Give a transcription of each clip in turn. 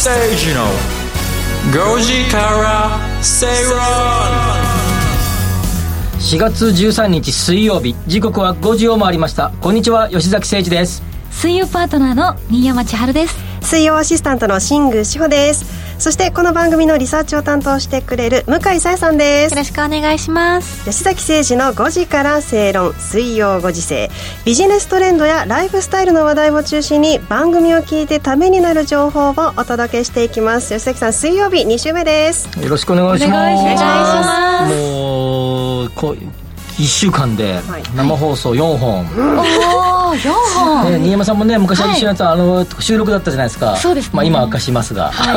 吉崎誠二の5時から正論4月13日水曜日。時刻は5時を回りました。こんにちは吉崎誠二です。水曜パートナーの新山千春です。水曜アシスタントの新宮志保ですそしてこの番組のリサーチを担当してくれる向井沙耶さんです。よろしくお願いします。吉崎誠二の5時から正論水曜5時制ビジネストレンドやライフスタイルの話題を中心に番組を聞いてためになる情報をお届けしていきます。吉崎さん水曜日2週目です。よろしくお願いします。お願いします。もうこう1週間で生放送4本、おお4本、ね、新山さんもね昔は一緒にやった、あの収録だったじゃないですか。そうですね。まあ、今明かしますが、そう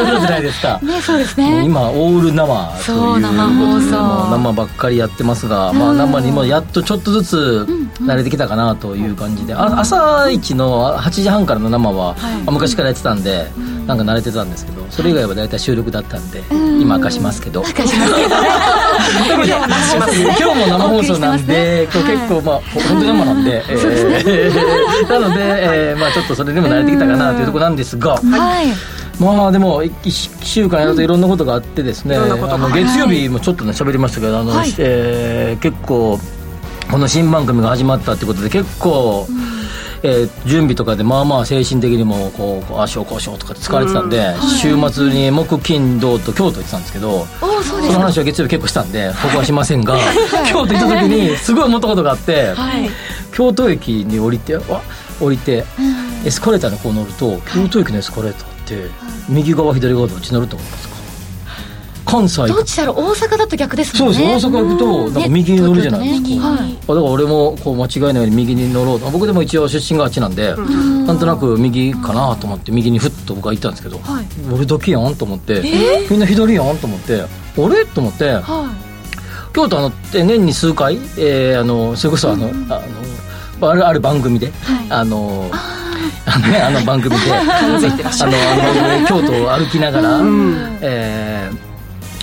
いうことじゃないですか。ねそうですね。今オール生ということでそう生放送。生ばっかりやってますが、まあ、生にもやっとちょっとずつ慣れてきたかなという感じで、あ朝一の8時半からの生は、まあ昔からやってたんで、なんか慣れてたんですけどそれ以外は大体収録だったんで、今明かしますけど。明かしますけどね 今日も生放送なんで、今日結構まあ本当に生なんで、えーなので、えーまあちょっとそれでも慣れてきたかなというところなんですが、はい。まあでも1週間やるといろんなことがあってですね、あの月曜日もちょっとね喋りましたけど、あのはい。えー結構この新番組が始まったってことで結構、えー準備とかでまあまあ精神的にもこうこうああしようこうしようとかって疲れてたんで、週末に木金土と京都行ってたんですけど、その話は月曜日結構したんで ここはしませんが京都行った時にすごい思ったことがあって、はい。京都駅に降りてわ降りて、エスカレーターにこう乗ると京都駅のエスカレーターって、右側左側どっち乗ると思いますか関西どっちだろう大阪だと逆ですそもね。うんです大阪行くとなんか右に乗るじゃないですか、ねはい。あだから俺もこう間違いないように右に乗ろう。と僕でも一応出身があっちなんで、なんとなく右かなと思って右にふっと僕は行ったんですけど、はい。俺だけやんと思って、みんな左やんと思ってあれと思って、はい。京都あのえ年に数回、えーあのそれこそあの,、あのあるある番組で、あのあのねあの番組で あのあの京都を歩きながら、えー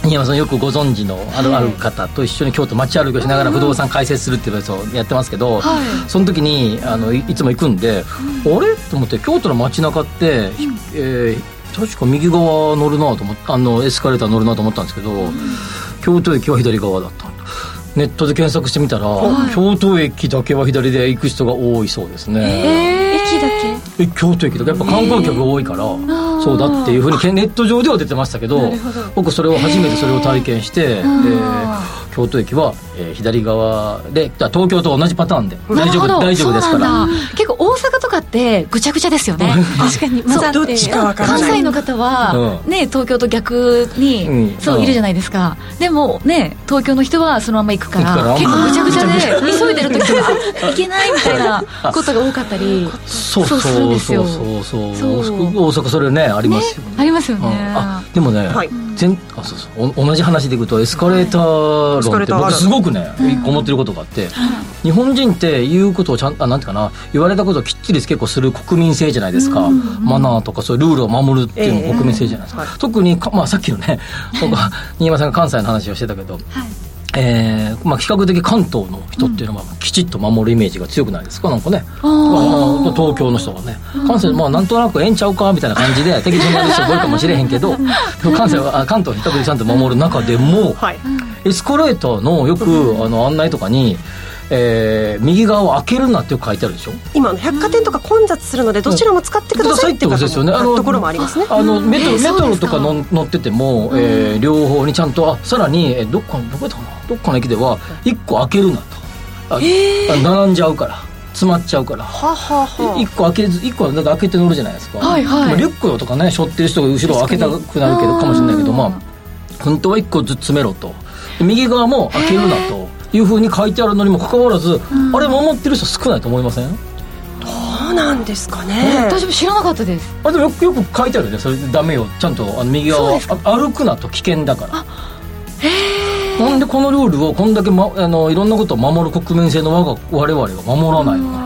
新山さんよくご存知のあるある方と一緒に京都街歩きをしながら不動産開設するっていうやつをやってますけど、その時にあのいいつも行くんで、あれ？と思って京都の街中って、えー確か右側乗るなと思ってあのエスカレーター乗るなと思ったんですけど、京都駅は左側だったネットで検索してみたら、京都駅だけは左で行く人が多いそうですね、駅だけ？え京都駅とかやっぱ観光客が多いから、そうだっていうふうにけネット上では出てましたけど僕それを初めてそれを体験して、えー京都駅は、えー左側で東京と同じパターンで大丈夫大丈夫ですから。結構かってぐちゃぐちゃですよね。確かに。そうどっちかわからない。関西の方は、うね東京と逆に、うん。そううん。いるじゃないですか。でもね東京の人はそのまま行くから行くから結構ぐちゃぐちゃでぐち 急いでる時はあ 行けないみたいなことが多かったり。そうそうそうそうそうそう。そう。大阪それねありますよねありますよね、うん。あでもね、はい全あそうそう。お同じ話でいくとエスカレーター論って僕すごくね、思ってることがあって、日本人って言うことをちゃんあなんていうかな言われたことをきっちり結構する国民性じゃないですか、マナーとかそういうルールを守るっていうのも国民性じゃないですか、特にか、まあ、さっきのね新山さんが関西の話をしてたけど、えーまあ、比較的関東の人っていうのはきちっと守るイメージが強くないですか？なんかね。あの東京の人はね。関西まあなんとなくええんちゃうか？みたいな感じで適当にやる人も多いかもしれへんけど 関西はあ関東は比較的ちゃんと守る中でも、はい。エスカレーターのよくあの案内とかに、えー右側を開けるなってよく書いてあるでしょ？今百貨店とか混雑するのでどちらも使ってくださいっていうことですよねあのところもありますね。あのメトロえーメトロとかの乗ってても、えー両方にちゃんとあさらに、えーどっかのどこやったかな？どっかの駅では1個開けるなと。あ、あ並んじゃうから。詰まっちゃうから。ははは。1個開けず一個だけ開けて乗るじゃないですか、はいはい。まあリュックとかね背負ってる人が後ろを開けたくなるけどかもしれないけどまあ本当は1個ずつ詰めろと。で右側も開けるなというふうに書いてあるのにもかかわらず、あれ守ってる人少ないと思いません？そうなんですかね。私も知らなかったです。あでもよくよく書いてあるね。それダメよ。ちゃんとあの右側歩くなと危険だから。なんでこのルールをこんだけ、ま、あのいろんなことを守る国民性の我が我々が守らないのか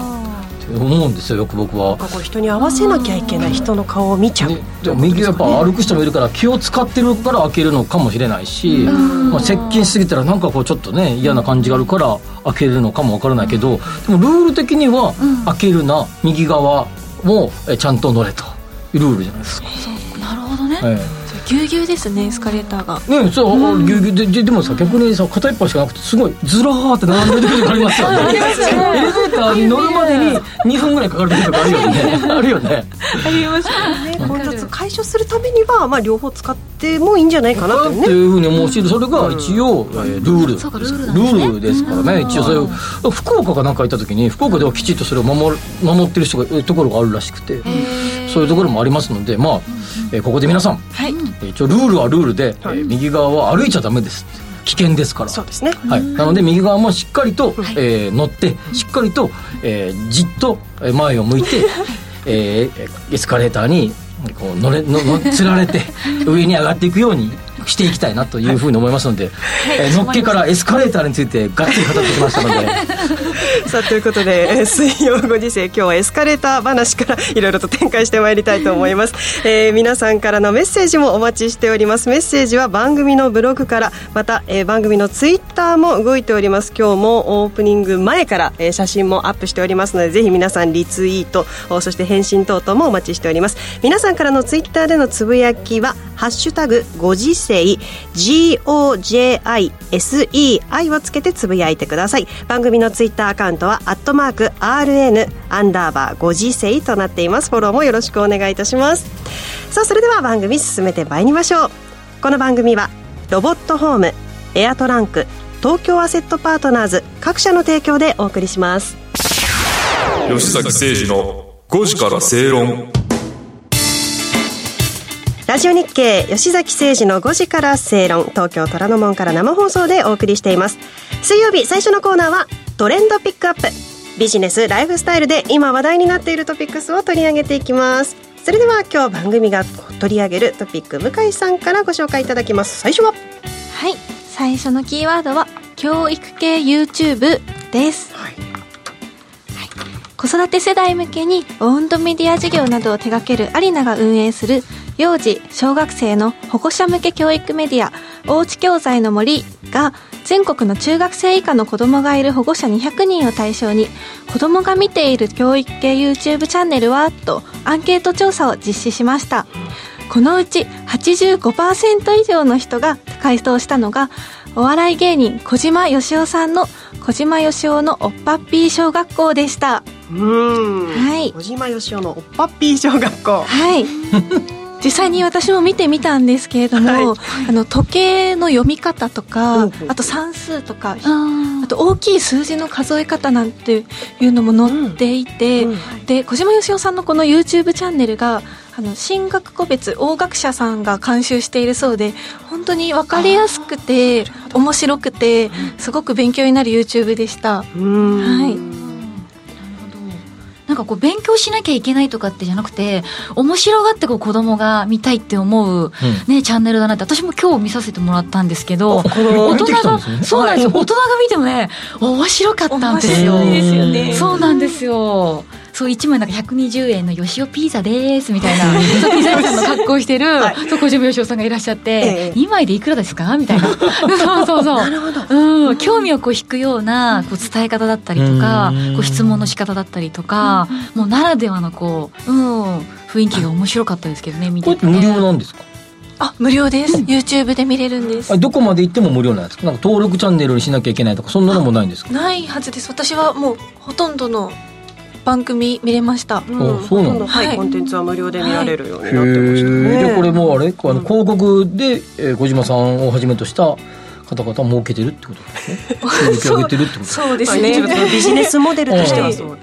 思うんですよよく僕は。人に合わせなきゃいけない人の顔を見ちゃう、ね、でも右はやっぱ歩く人もいるから気を使ってるから開けるのかもしれないし、まあ、接近しすぎたらなんかこうちょっとね嫌な感じがあるから開けるのかもわからないけどでもルール的には開けるな右側もえちゃんと乗れというルールじゃないですか。なるほどね、ええぎゅうぎゅうですねエスカレーターが。ねそう、ぎゅうぎゅうでででもさ逆にさ片一方しかなくてすごいずらーって並んでる時とかありますよね。エレベーターに乗るまでに2分ぐらいかかる時とかあるよね。あるよね。ありますね、混雑解消するためには、まあ、両方使ってもいいんじゃないかなとね。っていうふうに思うしそれが一応、えールール。そうかルールなんですね。ルールですからね。一応それを福岡かなんか行った時に福岡ではきちっとそれを守る守ってる人がところがあるらしくてそういうところもありますのでまあ、えーここで皆さん、はい。えー一応ルールはルールで、えー右側は歩いちゃダメです。危険ですから。そうですね。はい、なので右側もしっかりと、えー乗ってしっかりと、えーじっとえー前を向いて、えーエスカレーターにこう乗れののつられて 上に上がっていくようにしていきたいなというふうに思いますので、えーのっけからエスカレーターについてがっつり語ってきましたので さあということで、えー水曜ご時世今日はエスカレーター話からいろいろと展開してまいりたいと思います、えー皆さんからのメッセージもお待ちしております。メッセージは番組のブログからまた、えー番組のツイッターも動いております。今日もオープニング前から、えー写真もアップしておりますのでぜひ皆さんリツイートそして返信等々もお待ちしております。皆さんからのツイッターでのつぶやきはハッシュタグご時世 GOJISEI をつけてつぶやいてください。番組のツイッターアカウントはアットマーク RN アンダーバーご時世となっています。フォローもよろしくお願いいたします。さあそれでは番組進めてまいりましょう。この番組はロボットホームエアトランク東京アセットパートナーズ各社の提供でお送りします。吉崎誠二の5時から正論。ラジオ日経吉崎誠二の5時から正論東京虎ノ門から生放送でお送りしています。水曜日最初のコーナーはトレンドピックアップ。ビジネスライフスタイルで今話題になっているトピックスを取り上げていきます。それでは今日番組が取り上げるトピック向井さんからご紹介いただきます。最初ははい。最初のキーワードは教育系 YouTube です、はい子育て世代向けにオウンドメディア事業などを手掛けるアリナが運営する幼児小学生の保護者向け教育メディア。おうち教材の森が全国の中学生以下の子供がいる保護者200人を対象に子供が見ている教育系 YouTube チャンネルはとアンケート調査を実施しました。このうち85%以上の人が回答したのがお笑い芸人小島よしおさんの小島よしおのおっぱっぴー小学校でした。うん。はい。小島よしおのおっぱっぴー小学校。はい。実際に私も見てみたんですけれども、はい。あの時計の読み方とか、あと算数とかああと大きい数字の数え方なんていうのも載っていて、うん。うで小島よしおさんのこの YouTube チャンネルがあの進学個別大学者さんが監修しているそうで本当に分かりやすくて面白くてすごく勉強になる YouTube でした。うん。はい。なんかこう勉強しなきゃいけないとかってじゃなくて面白がってこう子供が見たいって思う、ね、チャンネルだなって私も今日見させてもらったんですけど大人がそうなんですよ。大人が見てもね面白かったんですよ。面白いですよね。そうなんですよそう1枚なんか120円の吉尾ピザですみたいなそうピザ屋さんの格好してる、はい。そう小島よしおさんがいらっしゃって、ええ。2枚でいくらですかみたいな。そうそうそう。なるほど、うん、興味をこう引くようなこう伝え方だったりとかうん。こう質問の仕方だったりとか、もうならではのこう、うん、雰囲気が面白かったですけどね見てて、ね、無料なんですか？あ無料です、YouTube で見れるんです。あどこまで行っても無料なんですか？なんか登録チャンネルにしなきゃいけないとかそんなのもないんですか？ないはずです。私はもうほとんどの番組見れました。うん。あそうなはい、はい。コンテンツは無料で見られるようになってましたね、へえじゃあこれもうあれあの広告で、えー小島さんをはじめとした方々は儲けてるってことですね。収益上げてるってことそうでまあ YouTube のビジネスモデルとしてはそう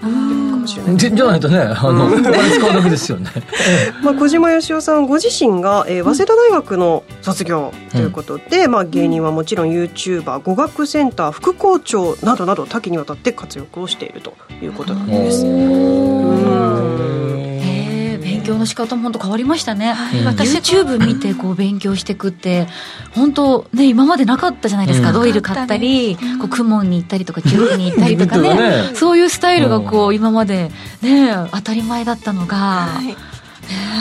もしれない。でじゃないとねあの使うだけですよね。まあ、小島よしおさんご自身が、えー早稲田大学の卒業ということで、まあ、芸人はもちろん YouTuber 語学センター副校長などなど多岐にわたって活躍をしているということなんです。うん勉強のの仕方も本当変わりましたね、はい。うん。私 YouTube 見てこう 勉強していくって本当ね今までなかったじゃないですか、うん。ドリル買ったり、うんこうクモンに行ったりとかキュウリに行ったりとかね。ね そういうスタイルがこう今までね当たり前だったのが、はい。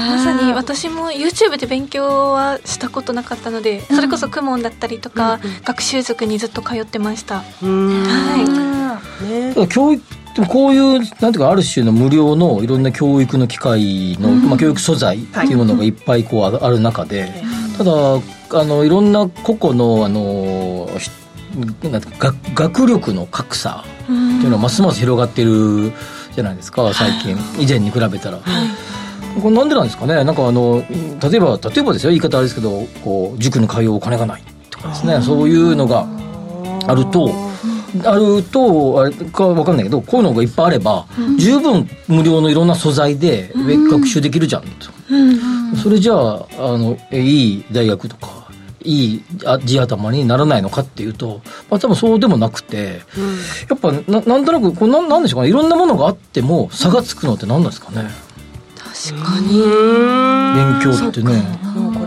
まさに私も YouTube で勉強はしたことなかったのでそれこそクモンだったりとか、学習塾にずっと通ってました。うん。はね。ただ教育でもこういうなんていうかある種の無料のいろんな教育の機会の、まあ、教育素材っていうものがいっぱいこうある中で、ただあのいろんな個々のあのしなんていうか学学力の格差っていうのはますます広がってるじゃないですか最近。以前に比べたら。これなんでなんですかね？なんかあの例えば例えばですよ言い方あれですけどこう塾に通うお金がないとかですね。そういうのがあるとあるとあれかわかんないけどこういうのがいっぱいあれば、十分無料のいろんな素材で学習できるじゃんと、それじゃああのえいい大学とかいいあ地頭にならないのかっていうと、まあ、多分そうでもなくて、やっぱななんとなくこうなんなんでしょうかねいろんなものがあっても差がつくのって何なんですかね。確かに。勉強ってね。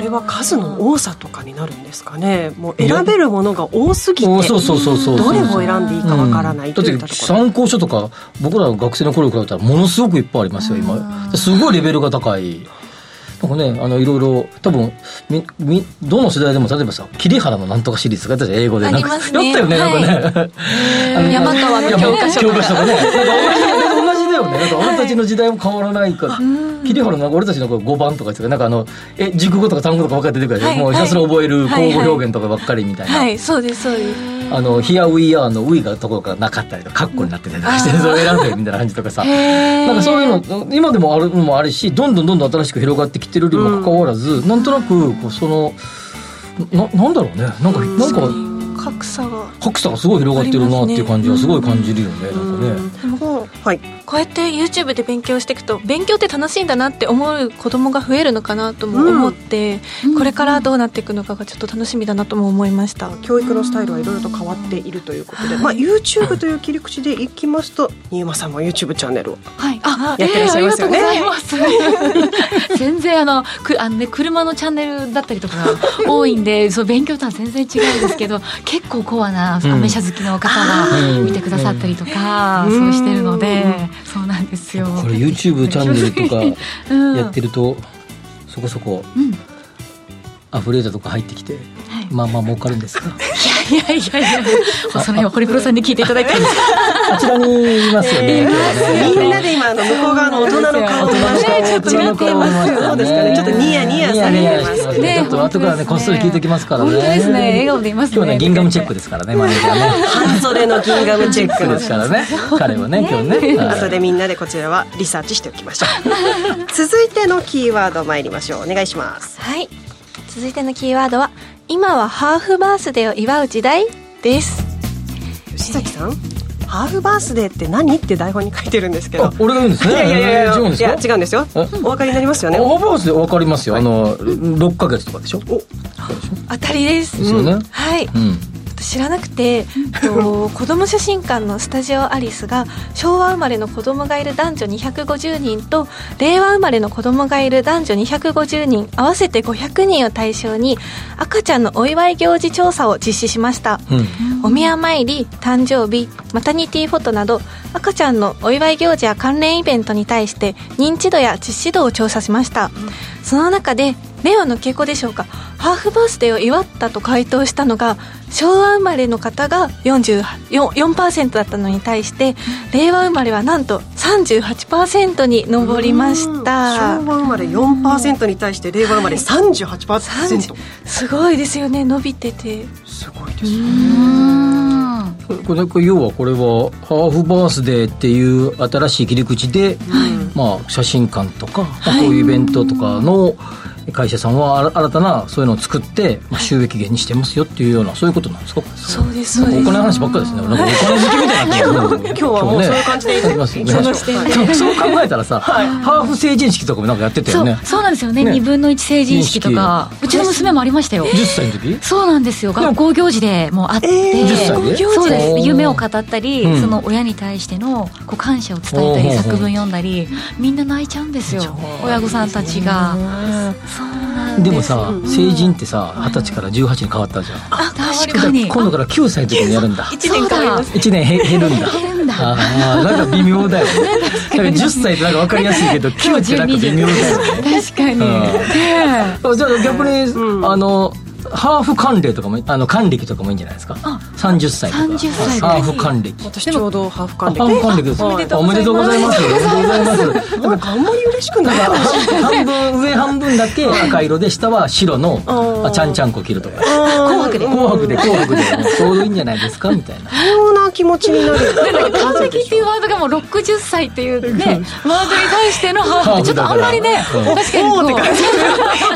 れは数の多さとかになるんですかね。もう選べるものが多すぎておそうそうそうそうどれを選んでいいかわからないうん。だって参考書とか僕ら学生の頃に比べたらものすごくいっぱいありますよ今。すごいレベルが高い。なんかねあのいろいろ多分みみどの世代でも例えばさ桐原のなんとかシリーズがあったじゃん英語で。なんかね。やったよね、なんかね。あの山川の教科書とか。教科書とかねだよね。なんか俺たちの時代も変わらないから。桐原のなんか俺たちの5番とか言ってたなんかあのえ熟語とか単語とかばっかり出てくるから、はいもうひたすら覚えるはい口語表現とかばっかりみたいな、はい。そうですそうです。あの、Here we are の we がところがなかったりとか、カッコになってたりとかして、それ選んでみたいな感じとかさ。なんかそういうの、今でもあるのもあるし、どんどんどんどん新しく広がってきてるにもかかわらず、なんとなく、こう、その、な、なんだろうね。なんか、なんか、格差が格差がすごい広がってるなっていう感じはすごい感じるよね。なんかね。もうはい。こうやって YouTube で勉強していくと勉強って楽しいんだなって思う子供が増えるのかなとも思って、これからどうなっていくのかがちょっと楽しみだなとも思いました、教育のスタイルはいろいろと変わっているということで、まあ、YouTube という切り口でいきますと新山さんも YouTube チャンネルを やってらっしゃいますよね。えーありがとうございます。全然あのくあの、ね、車のチャンネルだったりとかが多いんで そう勉強とは全然違うんですけど結構コアなうん。アメ車好きの方が見てくださったりとか、そうしてるので、そうなんですよ。これ YouTube チャンネルとかうん。やってると、そこそこうん。アフとか入ってきて、まあまあ儲かるんですかいやいやいやその辺はホリプロさんに聞いていただいてあちらにいますよね。みんなで今あの向こう側の大人の顔を大人の顔ちょっと見てますよどうですかねちょっとニヤニヤされてますけどねちょっと後からねこっそり聞いてきますからね本当ですね笑顔でいますね今日ねギンガムチェックですからね半袖のギンガムチェックですからね彼はね今日ね後でみんなでこちらはリサーチしておきましょう続いてのキーワード参りましょうお願いしますはい続いてのキーワードは今はハーフバースデーを祝う時代です。吉崎さんハーフバースデーって何って台本に書いてるんですけど。あ俺が言うんですね。いやいやいやいや違うんですか？いや違うんですよ。え？お分かりになりますよね。ハーフバースデー分かりますよ。あの6ヶ月とかでしょ？お。当たりです。ですよね。はい。うん知らなくて、と 子供写真館のスタジオアリスが昭和生まれの子供がいる男女250人と令和生まれの子供がいる男女250人合わせて500人を対象に赤ちゃんのお祝い行事調査を実施しました、うん。お宮参り誕生日マタニティフォトなど赤ちゃんのお祝い行事や関連イベントに対して認知度や実施度を調査しました、その中で令和の傾向でしょうか。ハーフバースデーを祝ったと回答したのが昭和生まれの方が44 4%だったのに対して令和生まれはなんと38%に上りました。昭和生まれ4%に対して令和生まれ38%すごいですよね伸びてて。すごいですね。これこれ要はこれはハーフバースデーっていう新しい切り口で、まあ、写真館とか、まあこういうイベントとかの、会社さんは新たなそういうのを作って、まあ、収益源にしてますよっていうようなそういうことなんですか？そうですお金の話ばっかりですね。なんかお金好きみたいな 今日はもうそういう感じでいます。よね。そう考えたらさ、ハーフ成人式とかもなんかやってたそうよね。そうなんですよね。ね。2分の1成人式とか。うちの娘もありましたよ。10歳の時？そうなんですよ。学校行事でもうあって、えー10歳で？そうです。夢を語ったり、うん。その親に対してのこう感謝を伝えたり作文読んだりみんな泣いちゃうんですよ。親御さんたちがでもさ成人ってさ二十歳から18に変わったじゃん。あ確かに。今度から9歳の時にやるんだ。1年変わります。1年へ減るんだ。減るんだ。ああなんか微妙だよね。だから10歳ってなんか分かりやすいけど9ってなんか微妙だよね。確かに、うじゃあ逆に、うん。あのハーフ還暦とかもあの還暦とかもいいんじゃないですか？あ30歳とか。30歳ハーフ還暦。私ちょうどハーフあ還暦。ハーフ還暦。ですおおめでとうございます。おめでとうございます。なんかあんまり嬉しくない半分上半分だけ赤色で下は白のちゃんちゃんこ着るとか。紅白で紅白で紅白でちょうどいいんじゃないですかみたいな。微妙な気持ちになる還暦っていうワードがもう60歳っていうねワードに対してのハーフってちょっとあん。まりねうん。確かにこ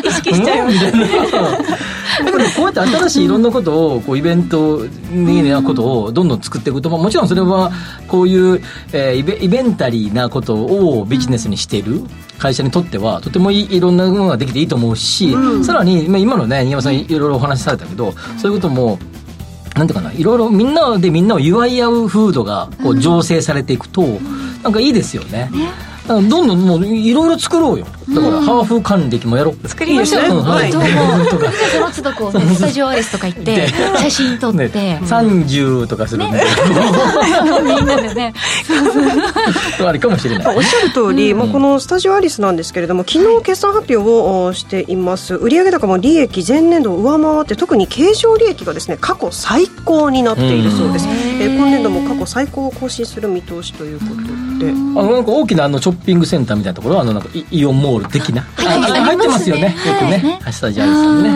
う意識しちゃいましただからこうやって新しいいろん。なことをこうイベント的なことをどん。どん。作っていくと、まあ、もちろん。それはこういう、えーイベイベンタリーなことをビジネスにしている会社にとってはとてもいいいろん。なものができていいと思うし、さらに、まあ、今のね新山さん。いろいろお話しされたけどそういうこともなんていうかないろいろみんなでみんなを祝い合う風土がこう醸成されていくと、なんかいいですよね。だからどんどんもういろいろ作ろうよ。だからハーフ還暦もやろう。作りましょう。どうも その都度こうねスタジオアリスとか行って写真撮って、ね、30とかするんで、みんなでね。あれかもしれない。おっしゃる通り、まあ、このスタジオアリスなんですけれども昨日決算発表をおしています。売上高も利益前年度を上回って特に経常利益がですね過去最高になっているそうです、うん。えー今年度も過去最高を更新する見通しということであのなんか大きなあのショッピングセンターみたいなところあのなんかイイオンモール的な。入ってますよね。よくね。はい。スタジオアリスさんね、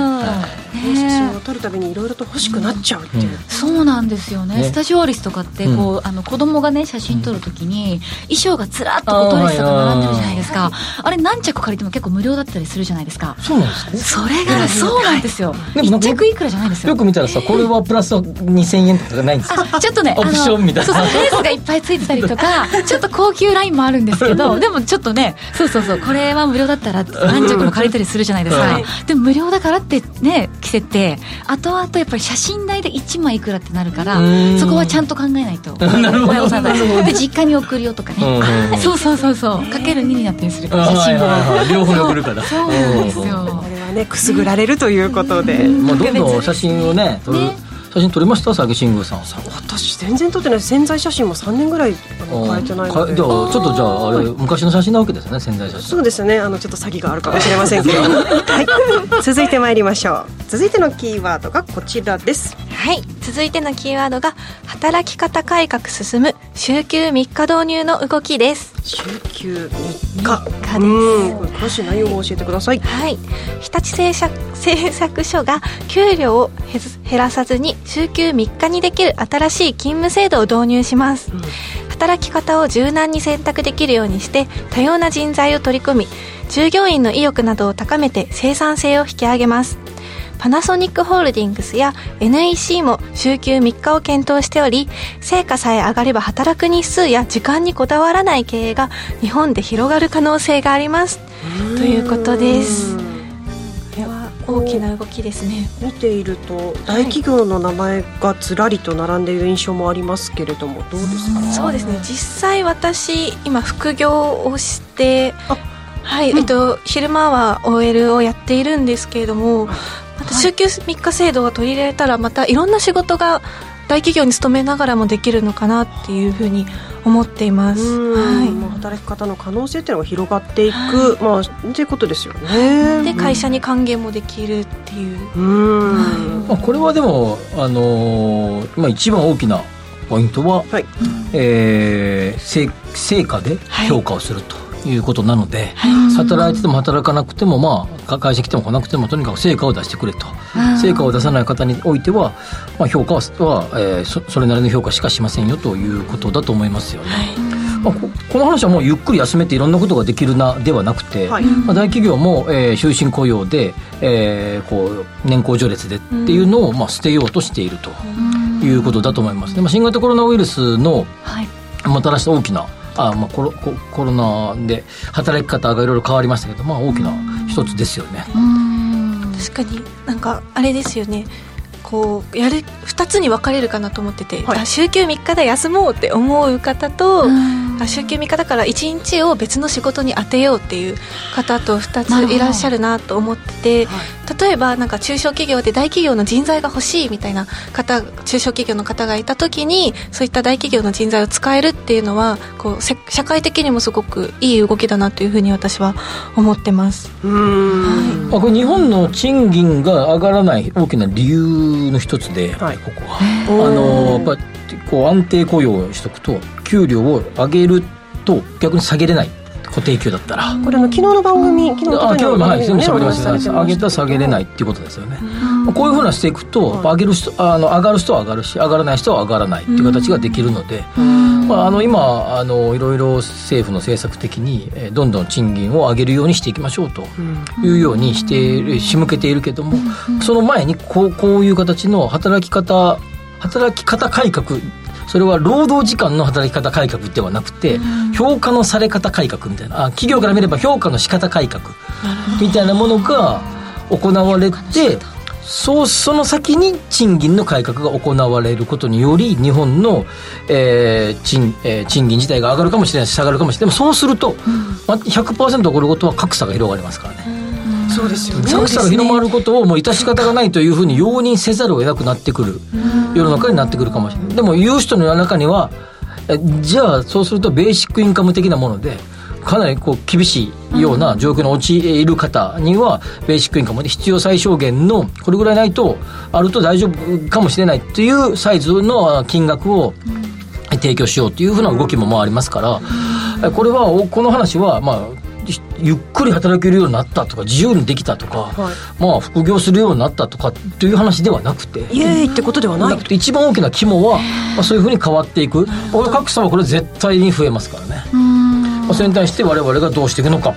写真を撮るたびにいろいろと欲しくなっちゃうっていう、そうなんですよね。ね。スタジオアリスとかってこう、あの子供がね写真撮るときに衣装がずらっとドレスとか並んでるじゃないですか。あれ何着借りても結構無料だったりするじゃないですか。そうなんですそれがそうなんですよ。でもなんか一着いくらじゃないんですねよ。よく見たらさこれはプラス2000円とかがないんですか？あちょっとねオプションみたいな。そうそうレースがいっぱいついてたりとかちょっと高級ラインもあるんですけど でもちょっとねそうそうそうこれは無料だったら 何着も借りたりするじゃないですか、はい。でも無料だからってね着せて後々やっぱり写真代で1枚いくらってなるからうん。そこはちゃんと考えないと。親御さんたちで実家に送るよとかね、そうそうそうそう。かける2になったりするから写真は。いはいがはい。両方に送るから。そうなんですよ。これはねくすぐられるということで、まあ、どんどん写真をね撮る。ね写真撮りました？佐々木慎吾さん。私全然撮ってない。潜在写真も3年ぐらいあの変えてないので。かじゃあちょっとじゃああれ昔の写真なわけですね潜在写真。そうですね。あのちょっと詐欺があるかもしれませんけど、はい、続いて参りましょう。続いてのキーワードがこちらです。はい。続いてのキーワードが働き方改革進む週休3日導入の動きです。週休3日。日です。うん。これ詳しい内容を教えてください。はい。日立製作 製作所が給料を減らさずに週休3日にできる新しい勤務制度を導入します、働き方を柔軟に選択できるようにして多様な人材を取り込み従業員の意欲などを高めて生産性を引き上げます。パナソニックホールディングスや NEC も週休3日を検討しており成果さえ上がれば働く日数や時間にこだわらない経営が日本で広がる可能性があります。ということです大きな動きですね。見ていると大企業の名前がずらりと並んでいる印象もありますけれどもどうですか？そうですね。実際私今副業をしてあ。はい、えっと昼間は OL をやっているんですけれどもまた週休3日制度が取り入れられたらまたいろんな仕事が大企業に勤めながらもできるのかなっていうふうに思っています。うん。はまあ働き方の可能性っていうのが広がっていく、まあっていうことですよね。い、で会社に還元もできるっていう、うん、まあ、これはでも、あのーまあ、一番大きなポイントは、はい。えー成成果で評価をすると。いうことなので、はい。働いてても働かなくても、まあ、か会社来ても来なくてもとにかく成果を出してくれと。成果を出さない方においては、まあ、評価は、はえーそそれなりの評価しかしませんよということだと思いますよね。まあ、ここの話はもうゆっくり休めていろんなことができるなではなくて、はい。まあ、大企業も、えー終身雇用で、えーこう年功序列でっていうのを、まあ、捨てようとしているということだと思います。でまあ、新型コロナウイルスのはい。もたらした大きなあ、まあ、コロココロナで働き方がいろいろ変わりましたけど、まあ、大きな一つですよね。確かに。なんかあれですよね。こうやる2つに分かれるかなと思ってて、はい。あ週休3日で休もうって思う方と、週休3日だから1日を別の仕事に当てようっていう方と2なるほどついらっしゃるなと思ってて、例えばなんか中小企業で大企業の人材が欲しいみたいな方中小企業の方がいた時にそういった大企業の人材を使えるっていうのはこうせ社会的にもすごくいい動きだなというふうに私は思ってます。うーんまあ、これ日本の賃金が上がらない大きな理由の一つで、はい。ここは。あのやっぱこう安定雇用をしとくと給料を上げると逆に下げれない。固定給だったら。これあの昨日の番組昨日のあ今日もはい、番組で喋りました上げたら下げれないっていうことですよね。こういうふうなしていくと、上げる人あの上がる人は上がるし上がらない人は上がらないっていう形ができるので、まあ、あの今あのいろいろ政府の政策的にえーどんどん賃金を上げるようにしていきましょうというようにしている仕向けているけども、その前にこうこういう形の働き方働き方改革それは労働時間の働き方改革ではなくて、評価のされ方改革みたいなあ企業から見れば評価の仕方改革みたいなものが行われてそうその先に賃金の改革が行われることにより日本の、えー賃えー賃金自体が上がるかもしれないし下がるかもしれない。でもそうすると、まあ、100%起こることは格差が広がりますからね。そうですよね。格差が広まることをもう致し方がないというふうに容認せざるを得なくなってくる。世の中になってくるかもしれない。でも言う人の中にはえじゃあそうするとベーシックインカム的なものでかなりこう厳しいような状況に陥る方にはベーシックインカムで必要最小限のこれぐらいないとあると大丈夫かもしれないっていうサイズの金額を提供しようというふうな動きもまあありますから、これはおこの話はまあひゆっくり働けるようになったとか自由にできたとか、はい。まあ副業するようになったとかっていう話ではなくて。イエーイってことではなない一番大きな肝は、まあ、そういうふうに変わっていく。これ格差はこれ絶対に増えますからね、まあ、それに対して我々がどうしていくのか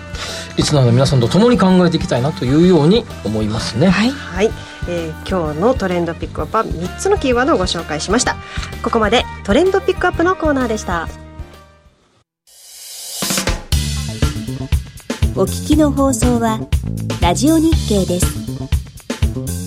リスナーの皆さんと共に考えていきたいなというように思いますね、はい。はい、えー今日のトレンドピックアップは3つのキーワードをご紹介しました。ここまでトレンドピックアップのコーナーでした。お聞きの放送はラジオ日経です。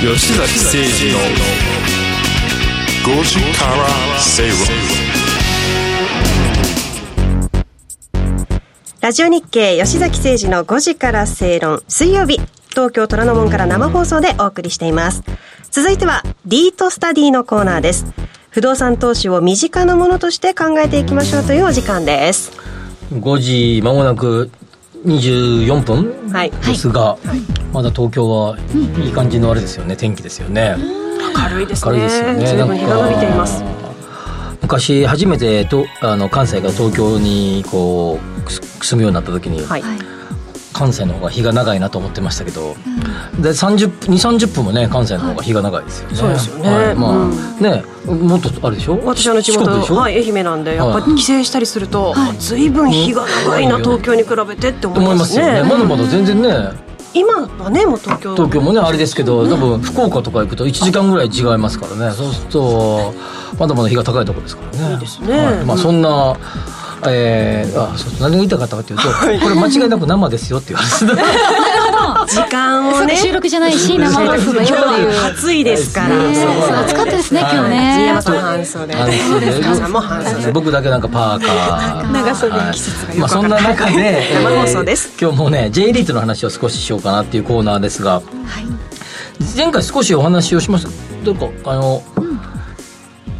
吉崎誠二の5時から正論ラジオ日経吉崎誠二の5時から正論水曜日東京虎ノ門から生放送でお送りしています。続いてはリートスタディのコーナーです。不動産投資を身近なものとして考えていきましょうというお時間です。5時まもなく24分はい。ですが、まだ東京はいい感じのあれですよね天気ですよね、明るいです明るいですよね。随分日が伸びています。昔初めてとあの関西から東京にこう住むようになった時に、はい関西の方が日が長いなと思ってましたけど、で30 2 3 0分もね関西の方が日が長いですよね、そうですよね。はいまあ、うん。ねもっとあれでしょ？私の地元はい、愛媛なんでやっぱり帰省したりすると、ずい。ぶん日が長いな、うん。東京に比べてって思いいまね。ますすよね。まだまだ全然ね。今はねもう東京。東京もねあれですけど多分福岡とか行くと1時間ぐらい違いますからね。そうするとまだまだ日が高いところですからね。いいですね。はい。まあ、そんなえー、あそう何が言いたかったかというと、これ間違いなく生ですよって言われて時間をね収録じゃないし生放送今日暑いですから。ねそう暑かったですね今日神ね山さん半袖。半袖。母さんも半袖僕だけなんかパーカー。長袖はい季節がよまあ、そんな中で、生放送です。今日もね J リートの話を少ししようかなっていうコーナーですが、前回少しお話をしました。どうかあの、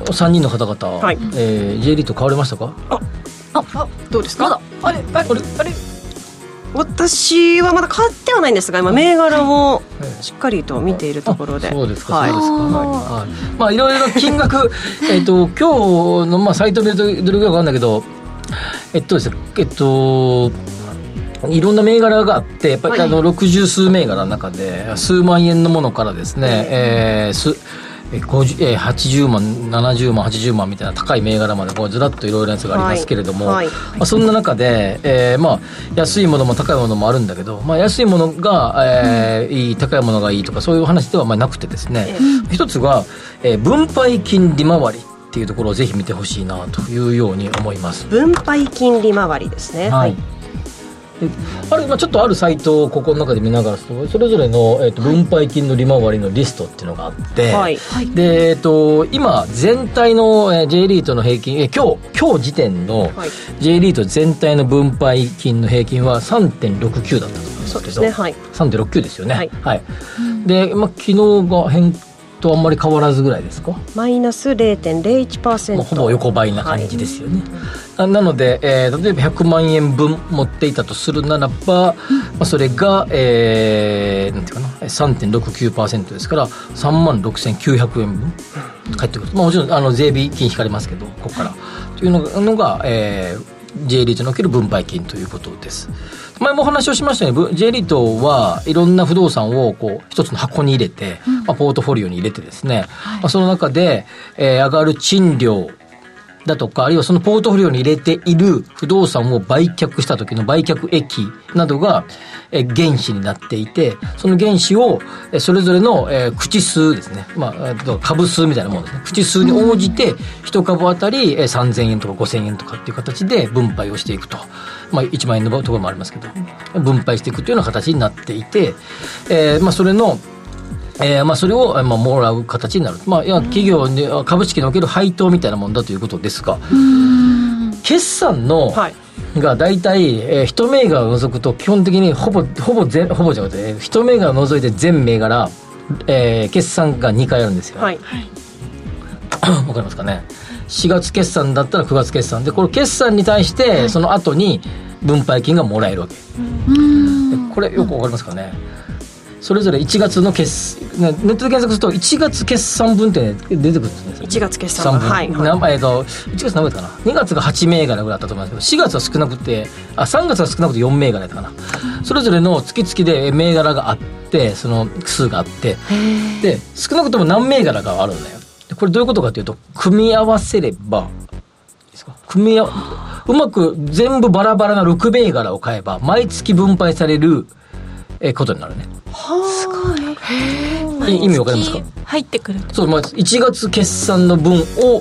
3人の方々、はい。えー J リート買われましたか？どうですか？あれあれ？あれ？私はまだ買ってはないんですが今銘柄をしっかりと見ているところで。あそうですか、はい。そうですか、はい。まあいろいろ金額 えっと今日のまあサイト見るとどれぐらいか分かんないけどえっとですねえっといろんな銘柄があってやっぱりあの60数銘柄の中で数万円のものからですね、えーすえー50えー80万70万80万みたいな高い銘柄までこうずらっといろいろなやつがありますけれども、はい。はい。まあ、そんな中で、えーまあ、安いものも高いものもあるんだけど、まあ、安いものが、えーいい高いものがいいとかそういう話ではまあなくてですね、一つが、えー分配金利回りっていうところをぜひ見てほしいなというように思います。分配金利回りですね。はい。であるまあ、ちょっとあるサイトをここの中で見ながらそれぞれの、えー、と分配金の利回りのリストっていうのがあって、はい。で、えっと、今全体の、えー J リートの平均、えー今日今日時点のはい。J リート全体の分配金の平均は3.69だったと思うんですけど。ね。はい。3.69ですよね。はい。はい、で、まあ、昨日が変とあんまり変わらずぐらいですか？マイナス0.01%もうほぼ横ばいな感じですよね、ななので、えー例えば100万円分持っていたとするならば、まあ、それが、えー、なんていうかな？3.69%ですから3万6900円分返ってくる、まあ、もちろんあの税引金引かれますけどここから、というのがのが、えー J リートにおける分配金ということです。前もお話をしましたようにぶ J リートはいろんな不動産をこう一つの箱に入れて、まあ、ポートフォリオに入れてですね、まあ、その中で、えー上がる賃料だとか、あるいはそのポートフォリオに入れている不動産を売却した時の売却益などが、え原資になっていて、その原資を、えそれぞれの、え口数ですね、まあ、株数みたいなもんですね。口数に応じて、一株当たり、え3000円とか5000円とかっていう形で分配をしていくと。まあ、1万円のところもありますけど、分配していくというような形になっていて、えまあ、それの、えーまあ、それを、えーまあ、もらう形になる。まあ、いや企業に、株式における配当みたいなもんだということですが、決算の、はい。が大体、えー、一銘柄を除くと基本的にほぼほぼ全ほぼじゃなくてえー一銘柄を除いて全銘柄、えー決算が2回あるんですよ、はい。わかりますかね？4月決算だったら9月決算でこれ決算に対してその後に分配金がもらえるわけ、でこれよくわかりますかね？それぞれ1月の決、ね、ネットで検索すると1月決算分って、ね、出てくるんですよ1月決算3分、はいなえっと1月何月かな。2月が8銘柄ぐらいだったと思います。けど4月は少なくてあ3月は少なくて4銘柄だったかな。それぞれの月々で銘柄があってその数があって。で少なくとも何銘柄かあるんだよ。でこれどういうことかというと組み合わせればいいですか？組み合わうまく全部バラバラな6銘柄を買えば毎月分配されるえことになるねすごいい意味わかりますか？入ってくるそう、まあ、1月決算の分を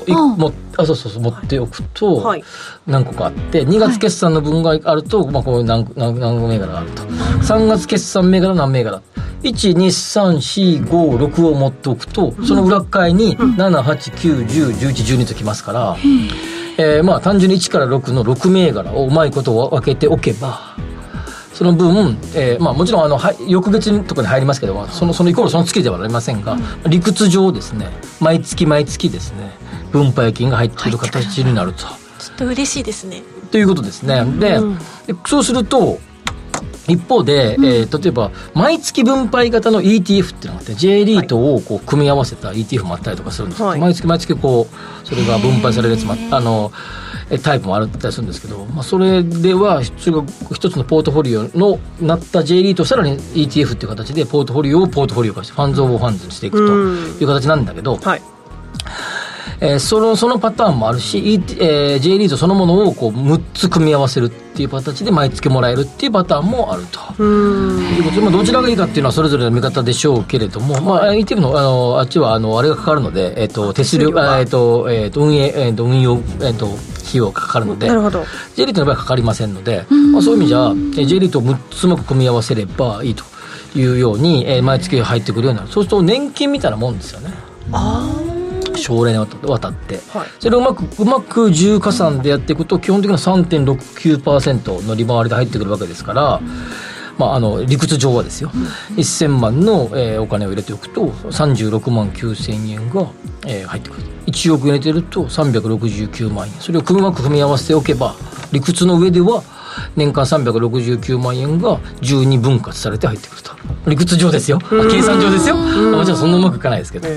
いうんもあそうそうそう持っておくとはい。何個かあって2月決算の分があると、まあ、こういう何何何銘柄があると。3月決算銘柄何銘柄？12345を持っておくとその裏側に789101112ときますから、えーまあ単純に1から6の6銘柄をうまいことを分けておけばその分、えーまあ、もちろんあのは翌月とかに入りますけどそのそのイコールその月ではありませんが、理屈上ですね毎月毎月ですね分配金が入っている形になると。ちょっと嬉しいですね。ということですね。で、でそうすると、一方で、えー例えば、毎月分配型の ETF っていうのがあって、J リートをこう組み合わせた ETF もあったりとかするんです。けど、はい。毎月毎月こう、それが分配されるやつもああの、えタイプもあったりするんですけど、まあ、それでは、それが一つのポートフォリオのなった J リートをさらに ETF っていう形で、ポートフォリオをポートフォリオ化して、ファンズオブファンズにしていくという形なんだけど、はいえー、そのそのパターンもあるし、えー、J リーグそのものをこう6つ組み合わせるっていう形で毎月もらえるっていうパターンもあると。いうことで、まあ、どちらがいいかっていうのはそれぞれの見方でしょうけれども、まあ、一部のあのあっちはあのあれがかかるので、えーと、手数料、えーとえーと、運営、えーと、運用、えーと、費用がかかるので、なるほど。J リーグの場合はかかりませんので、まあ、そういう意味じゃ、J リーグと6つうまく組み合わせればいいというように、えー、毎月入ってくるようになる、そうすると年金みたいなもんですよね。あ将来にわたって、はい、それをうまくうまく重加算でやっていくと基本的には3.69%の利回りで入ってくるわけですから、まあ、あの理屈上はですよ、うん、1000万の、えー、お金を入れておくと36万9000円が、えー、入ってくる。1億円入れてると369万円。それをうまく組み合わせておけば理屈の上では年間369万円が12分割されて入ってくると。理屈上ですよ。計算上ですよ。もちろんそんなうまくいかないですけど。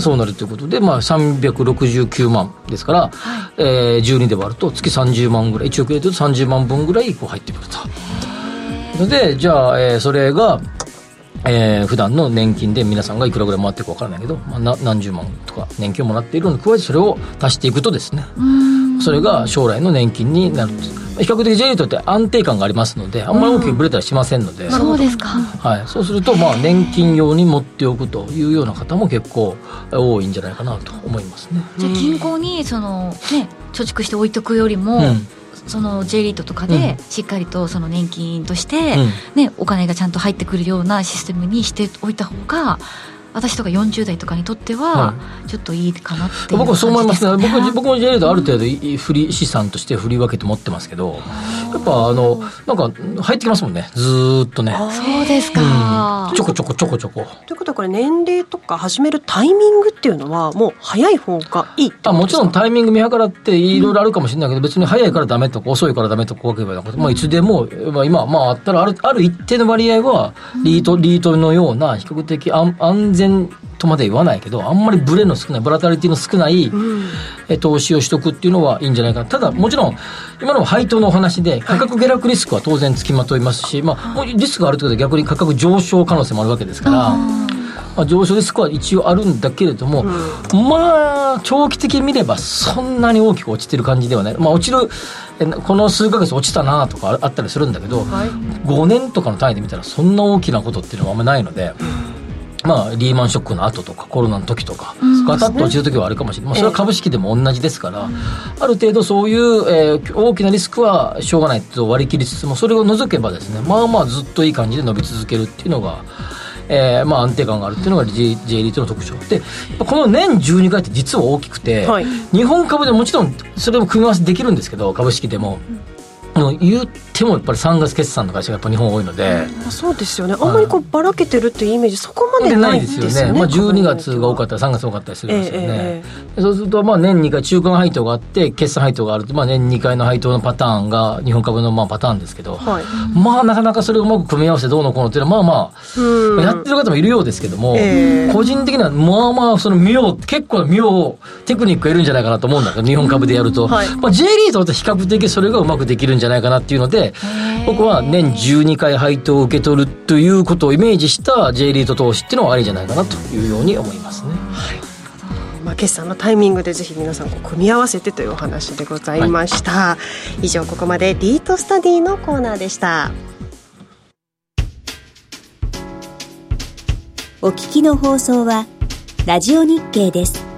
そうなるということで、まあ、369万ですから、はい、えー、12で割ると月30万ぐらい1億円で30万分ぐらいこう入ってくると。でじゃあ、えー、それがえー、普段の年金で皆さんがいくらぐらい回ってるか分からないけど、まあ、何十万とか年金をもらっているのに加えてそれを足していくとですね。それが将来の年金になる比較的 J リートって安定感がありますのであんまり大きくぶれたりしませんので、そうですか、はい、そうするとまあ年金用に持っておくというような方も結構多いんじゃないかなと思いますね。じゃあ銀行にそのね貯蓄して置いとくよりも、うん。その J リートとかでしっかりとその年金として、ね、お金がちゃんと入ってくるようなシステムにしておいた方が私とか40代とかにとってはちょっといいかなって僕はそう思いますね。僕僕も J リートある程度振り資産として振り分けて持ってますけどやっぱあのなんか入ってきますもんね。ずっとね。そうですか、うん、ちょこちょこちょこちょこ。ということはこれ年齢とか始めるタイミングっていうのはもう早い方がいいあもちろんタイミング見計らっていろいろあるかもしれないけど、うん、別に早いからダメとか遅いからダメとかわけばなくて、まあ、いつでも、まあ、今まああったらあるある一定の割合はリート、リートのような比較的安安全とまで言わないけどあんまりブレの少ないブラタリティの少ない、うん、投資をしとくっていうのはいいんじゃないか。ただもちろん今の配当のお話で価格下落リスクは当然つきまとい。ますし、まあ、リスクがあるということで逆に価格上昇可能性もあるわけですから。まあ、上昇リスクは一応あるんだけれども、うん、まあ長期的に見ればそんなに大きく落ちてる感じではない、まあ、落ちるこの数か月落ちたなとかあったりするんだけど、はい、5年とかの単位で見たらそんな大きなことっていうのはあんまりないので。うんまあ、リーマンショックの後とかコロナの時とか、ガタッと落ちる時はあるかもしれない、まあ、それは株式でも同じですから、ある程度そういう、えー、大きなリスクはしょうがないと割り切りつつもそれを除けばですねまあまあずっといい感じで伸び続けるっていうのが。えーまあ、安定感があるっていうのが J, J リートの特徴。でこの年12回って実は大きくて、はい、日本株でもちろんそれも組み合わせできるんですけど株式でも、の言ってもやっぱり3月決算の会社がやっぱ日本多いので、うん、そうですよね。あんまりこうばらけてるっていうイメージそこまでないですよね。よね、まあ、12月が多かったり3月多かったりするんですよね、えー、そうするとまあ年2回中間配当があって決算配当があると、まあ、年2回の配当のパターンが日本株のまあパターンですけど、はい、まあなかなかそれをうまく組み合わせてどうのこうのっていうのはまあまあやってる方もいるようですけども、えー、個人的にはまあまあその妙結構妙テクニックがいるんじゃないかなと思うんだけど日本株でやると、はい、まあ、J リーグと比較的それがうまくできるんじゃないかなっていうので僕は年12回配当を受け取るということをイメージした J リート投資っていうのはありじゃないかなというように思いますね。はい。まあ、決算のタイミングでぜひ皆さんこう組み合わせてというお話でございました、はい、以上ここまでリートスタディのコーナーでした。お聞きの放送はラジオ日経です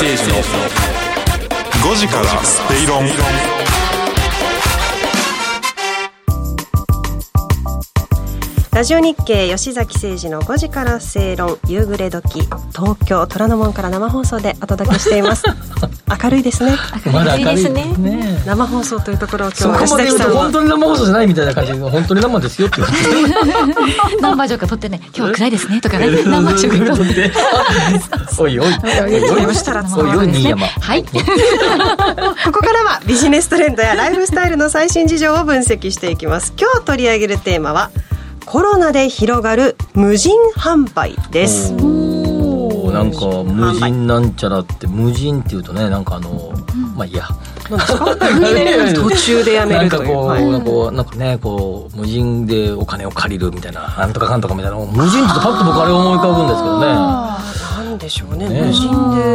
崎誠二の。5時からステイロン。ラジオ日経吉崎誠二の5時から正論夕暮れ時東京虎ノ門から生放送でお届けしています。明るいですね。まだ明るいですね。ね生放送というところをそ今日は。こまで言うと吉崎さんは本当に生放送じゃないみたいな感じで本当に生ですよって言われて何バージョンか撮ってね。今日は暗いですね。とかね。何バー。ジョンか撮っておい。おいおい。おいおい。したらおいおい。新山はい。ここからはビジネストレンドやライフスタイルの最新事情を分析していきます。今日取り上げるテーマはコロナで広がる無人販売です。なんか無人なんちゃらって無人っていうとねなんかあの、まあいい。や 途中でやめなんるとなんかこうなんかねこう無人でお金を借りるみたいななんとかかんとかみたいな無人ってパッと僕あれ思い浮かぶんですけどね。なんでしょうね。ね。無人で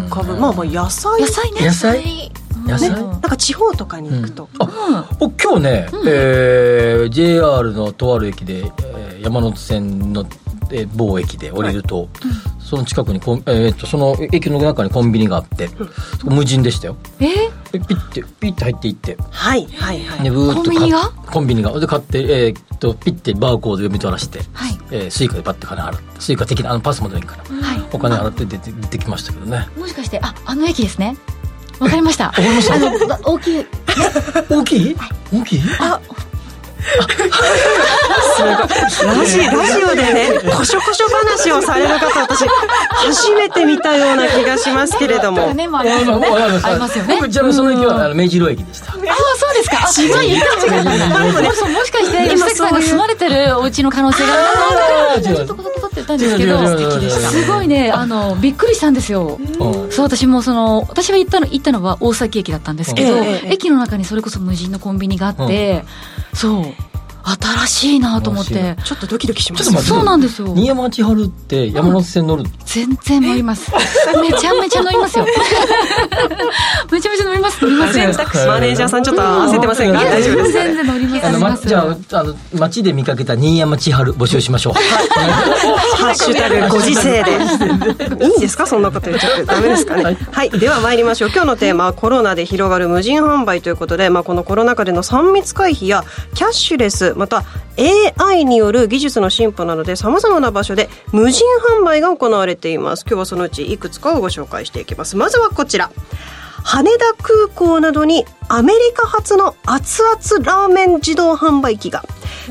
浮かぶ。まあまあ野菜。野菜ね。野菜？野菜、なんか地方とかに行くと、あ、お今日ね、えー JR のとある駅で、えー山手線の、えー某駅で降りると、その近くにコン、えー、とその駅の中にコンビニがあって、そこ無人でしたよ。えでピッてピッて入っていって。はいはいはい。でブーッとコンビニが？コンビニが。で買って、えー、とピッてバーコード読み取らして、はい。えースイカでパッて金払ってスイカ的なあのパスもでもいいから、はい。お金払って出て出てきましたけどね。もしかしてああの駅ですねわかりました。わかりました？あの 大きい。大きい？大きい？ラジラジオでねこしょこしょ話をされる方私初めて見たような気がしますけれども。ねもありますよねありますよね。僕ちなみにその駅はあの明治色駅でした。ああそうですか。あ違う違う違うもしかして吉崎さんが住まれてるお家の可能性があるちょっって言ったんですけどすごいねあのびっくりしたんですようんそう私もその私が行ったの行ったのは大崎駅だったんですけど、駅の中にそれこそ無人のコンビニがあって、そう新しいなと思っ面てちょっとドキドキします。ちょっと待って。そうなんですよ。新山千春って山手線乗る、全然乗ります。めちゃめちゃ乗りますよ。めちゃめちゃ乗ります。乗ります選択肢マネージャーさんちょっと焦ってませんか？いや大丈夫ですか？全然乗ります。ま、乗ります。じゃああの街で見かけた新山千春募集しましょう。ハッシュタグご時世で。いいんですか？そんなこと言っちゃって。ダメですかね？はい、では参りましょう。今日のテーマはコロナで広がる無人販売ということで、まあ、このコロナ禍での3密回避やキャッシュレスまた AI による技術の進歩などでさまざまな場所で無人販売が行われています。今日はそのうちいくつかをご紹介していきます。まずはこちら。羽田空港などにアメリカ発の熱々ラーメン自動販売機が。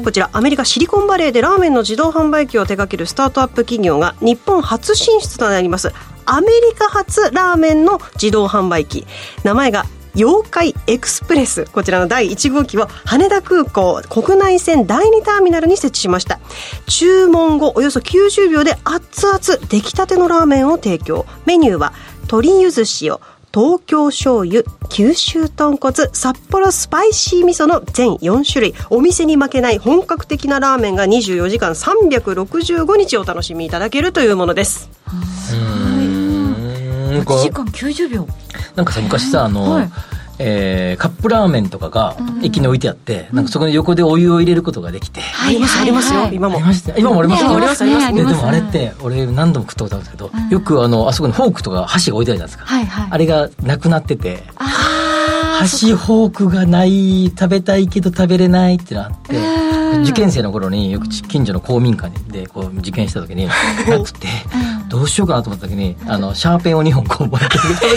こちらアメリカシリコンバレーでラーメンの自動販売機を手掛けるスタートアップ企業が日本初進出となります。アメリカ発ラーメンの自動販売機。名前が妖怪エクスプレス。こちらの第1号機を羽田空港国内線第2ターミナルに設置しました。注文後およそ90秒で熱々出来たてのラーメンを提供。メニューは鶏ゆず塩東京醤油九州豚骨札幌スパイシー味噌の全4種類。お店に負けない本格的なラーメンが24時間365日お楽しみいただけるというものです。うん。1時間90秒。なんかさ昔さあの、はい。えーカップラーメンとかが駅に置いてあって、なんかそこに横でお湯を入れることができて、ありますありますよ。今も。ありました。今もありますありますねありますででもあれって俺何度も食ったことあるんですけど、うん。よくあのあそこにフォークとか箸が置いてあるじゃないですか、はいはい。あれがなくなってて箸フォークがない食べたいけど食べれないってなって、受験生の頃によく近所の公民館でこう受験した時に なくて、どうしようかなと思った時にあのシャーペンを2本こう持って考えて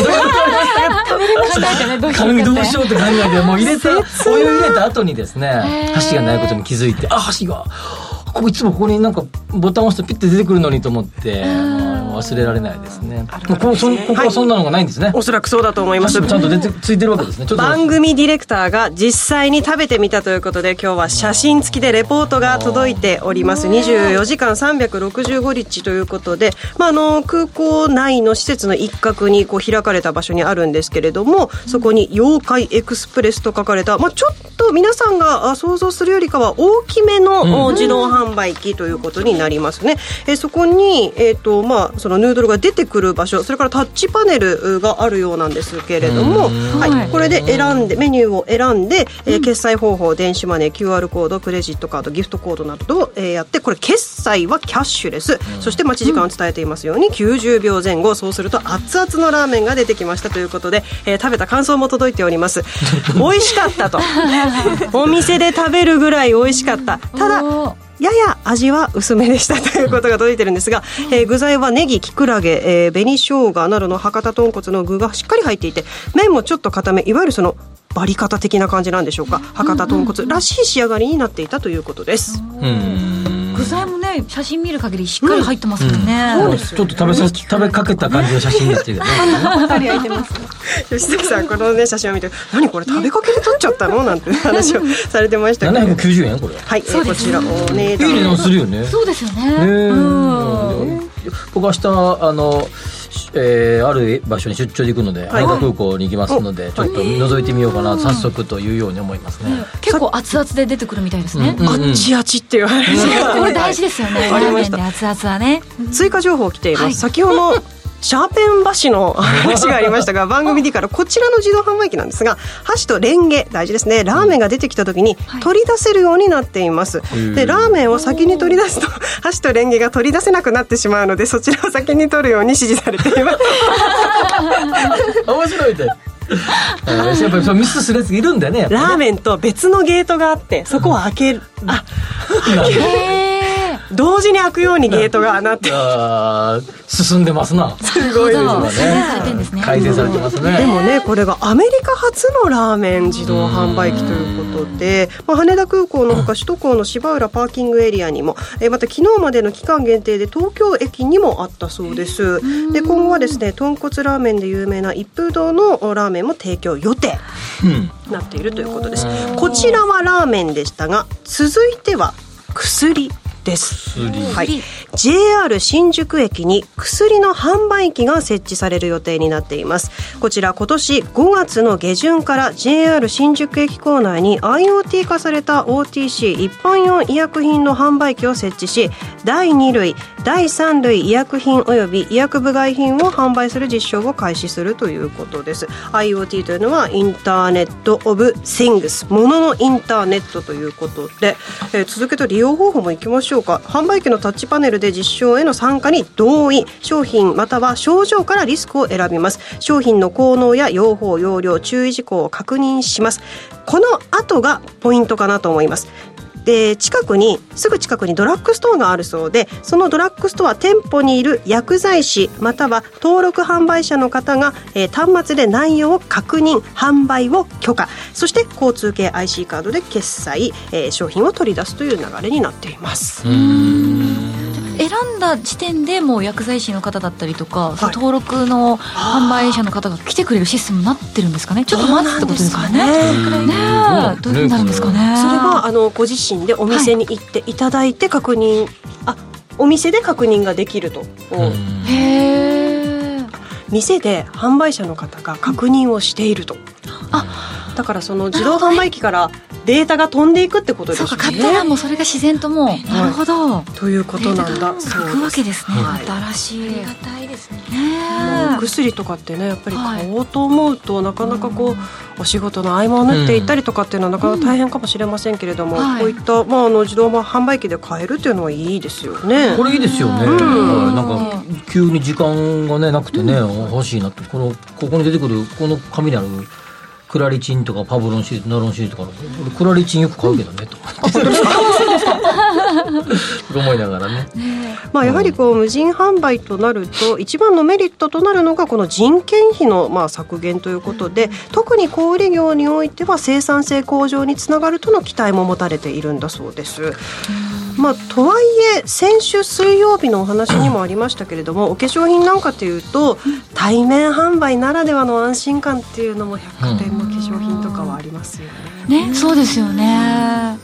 ねどうしようってどうしようって考えてもう入れてお湯入れた後にですね箸がないことに気づいてあ箸がここいつもここになんかボタン押すとピッて出てくるのにと思って忘れられないですね。もうこうそんここはそんなのがないんですね。おそらくそうだと思います。ちゃんと出てついてるわけですね。ちょっと。番組ディレクターが実際に食べてみたということで今日は写真付きでレポートが届いております。24時間365日ということで、まあ、あの空港内の施設の一角にこう開かれた場所にあるんですけれどもそこに「妖怪エクスプレス」と書かれた、まあ、ちょっとと皆さんが想像するよりかは大きめの、自動販売機ということになりますね、えー、そこに、えーとまあ、そのヌードルが出てくる場所それからタッチパネルがあるようなんですけれども、はい、これで選んでメニューを選んで、えー、決済方法電子マネー QR コードクレジットカードギフトコードなどを、えー、やってこれ決済はキャッシュレス、そして待ち時間を伝えていますように90秒前後そうすると熱々のラーメンが出てきましたということで、えー、食べた感想も届いております。美味しかったと。お店で食べるぐらい美味しかった。ただやや味は薄めでしたということが届いてるんですが、えー、具材はネギ、キクラゲ、えー、紅生姜などの博多豚骨の具がしっかり入っていて麺もちょっと固めいわゆるそのバリ方的な感じなんでしょうか。博多豚骨らしい仕上がりになっていたということです。具材もね写真見る限りしっかり入ってますもんね、うん、ちょっと食べさ食べかけた感じの写真になってるよね吉崎さんこのね写真を見て何これ食べかけで撮っちゃったの？なんて話をされてましたけど。790円これ。はい、えー、こちらお値段。いい値段するよね。そうですよね。うん。僕明日あのえー、ある場所に出張で行くので、羽田空港に行きますので、ちょっと覗いてみようかな、早速というように思いますね。結構熱々で出てくるみたいですね。あっちあちっていう話が。これ大事ですよね。ラーメンで熱々はね。追加情報来ています。先ほどシャーペン箸の話がありましたが 番組 D からこちらの自動販売機なんですが箸とレンゲ大事ですね。ラーメンが出てきた時に取り出せるようになっています、はい、でラーメンを先に取り出すと箸とレンゲが取り出せなくなってしまうのでそちらを先に取るように指示されています。面白いで。やっぱりミスするやついるんだよね。ラーメンと別のゲートがあってそこを開ける、うん、あ同時に開くようにゲートがなって。進んでますな。すごいですね。改善されてますね。でもねこれがアメリカ初のラーメン自動販売機ということで、まあ、羽田空港のほか首都高の芝浦パーキングエリアにも、えまた昨日までの期間限定で東京駅にもあったそうです。で今後はですね豚骨ラーメンで有名な一風堂のラーメンも提供予定。なっているということです。こちらはラーメンでしたが続いては薬です、はい、JR 新宿駅に薬の販売機が設置される予定になっています。こちら今年5月の下旬から JR 新宿駅構内に IoT 化された OTC 一般用医薬品の販売機を設置し第2類第3類医薬品及び医薬部外品を販売する実証を開始するということです。IoT というのはインターネット・オブ・シングスもののインターネットということで、えー、続けて利用方法もいきましょうか販売機のタッチパネルで実証への参加に同意。商品または症状からリスクを選びます。商品の効能や用法用量注意事項を確認します。この後がポイントかなと思います。で近くにすぐ近くにドラッグストアがあるそうでそのドラッグストア店舗にいる薬剤師または登録販売者の方が、えー、端末で内容を確認販売を許可そして交通系 IC カードで決済、えー、商品を取り出すという流れになっています。選んだ時点でもう薬剤師の方だったりとか、はい、登録の販売者の方が来てくれるシステムになってるんですかね。ちょっと待つってことですかね。ね。どういうなるんですかね。それはあのご自身でお店に行っていただいて確認、はい、あお店で確認ができるとへえ店で販売者の方が確認をしていると。あ。だからその自動販売機からデータが飛んでいくってことですね。そうか買ったらもうそれが自然ともう、はい、なるほど。ということなんだ。そう。くわけですね、はい、新しい。ありがたいですね。ねお薬とかってねやっぱり買おうと思うと、はい、なかなかこう、お仕事の合間を縫っていったりとかっていうのはなかなか大変かもしれませんけれども、うん、こういった、まあ、あの自動販売機で買えるっていうのはいいですよね。これいいですよね、うん、なんか急に時間がねなくてね、欲しいなってこのここに出てくるこの紙にあるクラリチンとかパブロンシートナロンシートとか俺クラリチンよく買うけどね、と思いながらねまあやはりこう無人販売となると一番のメリットとなるのがこの人件費のまあ削減ということで特に小売業においては生産性向上につながるとの期待も持たれているんだそうです。まあ、とはいえ先週水曜日のお話にもありましたけれどもお化粧品なんかというと対面販売ならではの安心感っていうのも百貨店の化粧品とかはありますよね。ねそうですよね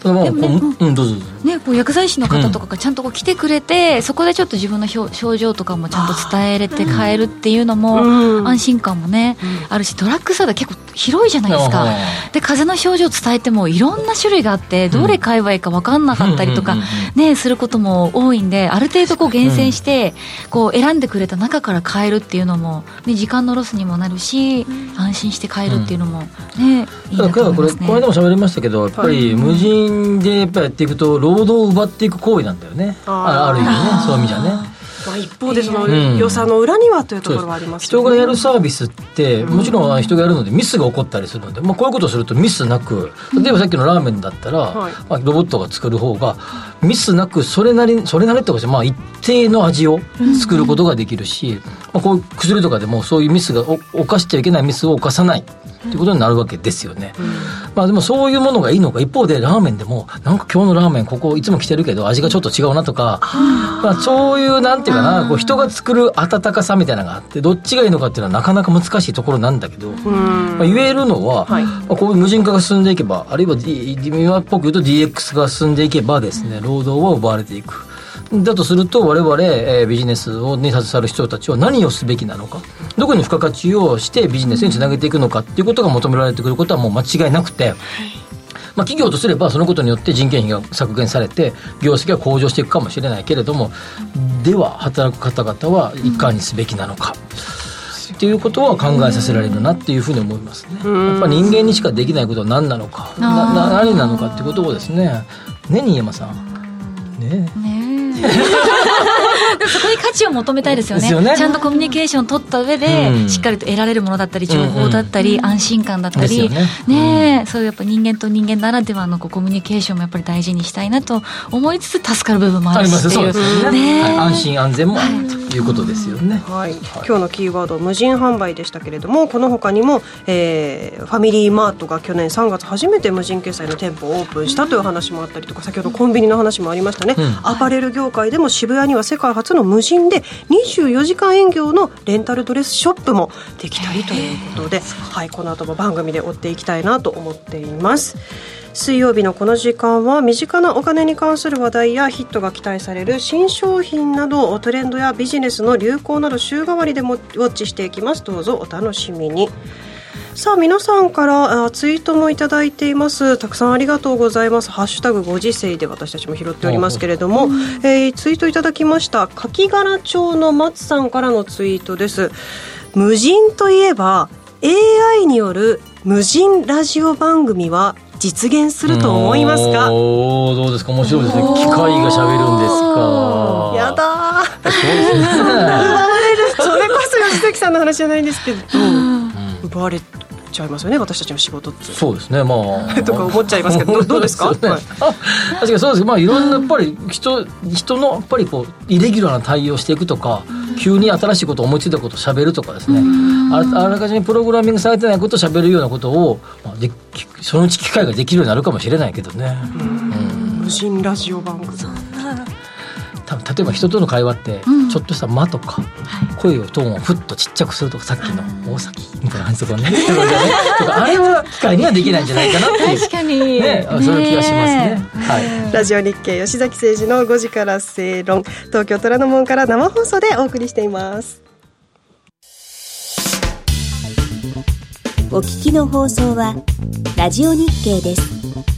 ただまあ、ね、うん、どうぞね、こう薬剤師の方とかがちゃんとこう来てくれて、うん、そこでちょっと自分の症状とかもちゃんと伝えれて変えるっていうのも、安心感もね、うん、あるしドラッグストア結構広いじゃないですか、で風邪の症状伝えてもいろんな種類があってどれ買えばいいか分かんなかったりとか、ね、することも多いんである程度こう厳選して、こう選んでくれた中から変えるっていうのも、ね、時間のロスにもなるし、安心して変えるっていうのもね、いいなと思いますね。これでも喋りましたけどやっぱり無人でやっぱやっていくと労働を奪っていく行為なんだよね。ある意味ね。そういう意味じゃね。まあ、一方でその良さの裏にはというところはあります、ね、人がやるサービスってもちろん人がやるのでミスが起こったりするので、まあ、こういうことをするとミスなく例えばさっきのラーメンだったら、はい、まあ、ロボットが作る方がミスなくそれなりそれなりってことでまあ一定の味を作ることができるし、まあ、こういう薬とかでもそういうミスが犯しちゃいけないミスを犯さないっていうことになるわけですよね。うん、まあでもそういうものがいいのか、一方でラーメンでも、なんか今日のラーメンここいつも来てるけど味がちょっと違うなとか、まあそういうなんていうかな、こう人が作る温かさみたいなのがあって、どっちがいいのかっていうのはなかなか難しいところなんだけど、まあ、言えるのは、はい、まあ、こういう無人化が進んでいけば、あるいは、D、今っぽく言うと DX が進んでいけばですね、労働は奪われていく。だとすると我々、えー、ビジネスをに携わる人たちは何をすべきなのかどこに付加価値をしてビジネスにつなげていくのかっていうことが求められてくることはもう間違いなくて。まあ、企業とすればそのことによって人件費が削減されて業績が向上していくかもしれないけれどもでは働く方々はいかにすべきなのか、っていうことは考えさせられるなっていうふうに思いますね。やっぱ人間にしかできないことは何なのか。な何なのかっていうことをですね。ね新山さん。ね。ねで もそこに価値を求めたいですよね、ね、ちゃんとコミュニケーションを取った上で、うん、しっかりと得られるものだったり情報だったり、うんうん、安心感だったり、ね。ね、うん、そういうやっぱ人間と人間ならではのこうコミュニケーションもやっぱり大事にしたいなと思いつつ助かる部分もあるしっていう、ね。はい、安心安全もあるということですよね、はい、はい、今日のキーワード無人販売でしたけれどもこの他にも、えー、ファミリーマートが去年3月初めて無人決済の店舗をオープンしたという話もあったりとか先ほどコンビニの話もありましたね、アパレル業界でも渋谷には世界初の無人で24時間営業のレンタルドレスショップもできたりということで、はい、この後も番組で追っていきたいなと思っています。水曜日のこの時間は身近なお金に関する話題やヒットが期待される新商品などトレンドやビジネスの流行など週替わりでもウォッチしていきますどうぞお楽しみにさあ皆さんからツイートもいただいています。たくさんありがとうございます。ハッシュタグご時世で私たちも拾っておりますけれども、えー、ツイートいただきました。柿柄町の松さんからのツイートです。無人といえば AI による無人ラジオ番組は実現すると思いますか？おどうですか？面白いですね。機械がしゃべるんですか？やだそうですね。それこそ吉崎さんの話じゃないんですけど奪われちゃいますよね私たちの仕事って。そうですねまあ。とか思っちゃいますけど どうですか、ね。はい、確かにそうです。まあいろんなやっぱり人人のやっぱりこうイレギュラーな対応していくとか、急に新しいことを思いついたことをしゃべるとかですね。あらかじめプログラミングされてないことをしゃべるようなことを、まあ、でそのうち機会ができるようになるかもしれないけどね、無人ラジオ番組多分例えば人との会話ってちょっとした間とか、声をトーンをふっとちっちゃくするとかさっきの大崎みたいな感じとかねあれは機械にはできないんじゃないかなっていう。確かに、ね、そういう気がしますね、はい、ラジオ日経吉崎誠二の5時から正論。東京虎ノ門から生放送でお送りしています。お聞きの放送はラジオ日経です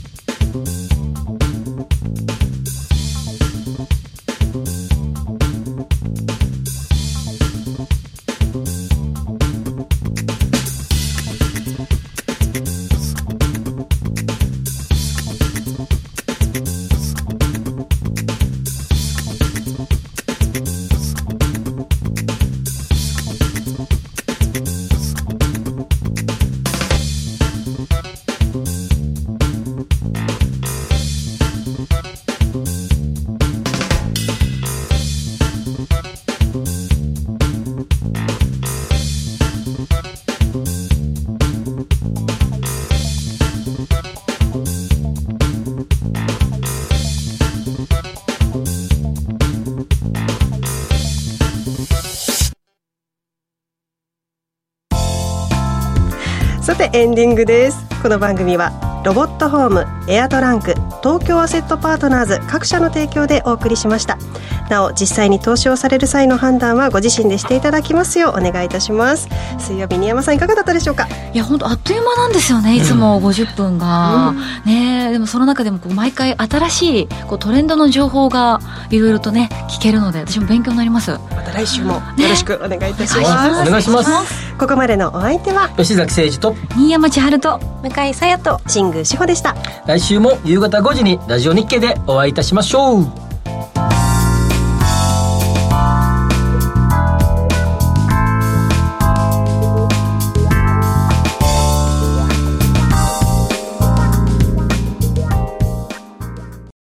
エンディングです。この番組はロボットホームエアトランク東京アセットパートナーズ各社の提供でお送りしました。なお実際に投資をされる際の判断はご自身でしていただきますようお願いいたします。水曜日新山さんいかがだったでしょうか？いや本当あっという間なんですよね。いつも50分が、うん、ねでもその中でもこう毎回新しいこうトレンドの情報がいろいろとね聞けるので私も勉強になります。また来週もよろしくお願いいたします、ね、お願いします。ここまでのお相手は？吉崎誠二と？新山千春と？向井沙耶と？新宮志保でした。来週も夕方5時にラジオ日経でお会いいたしましょう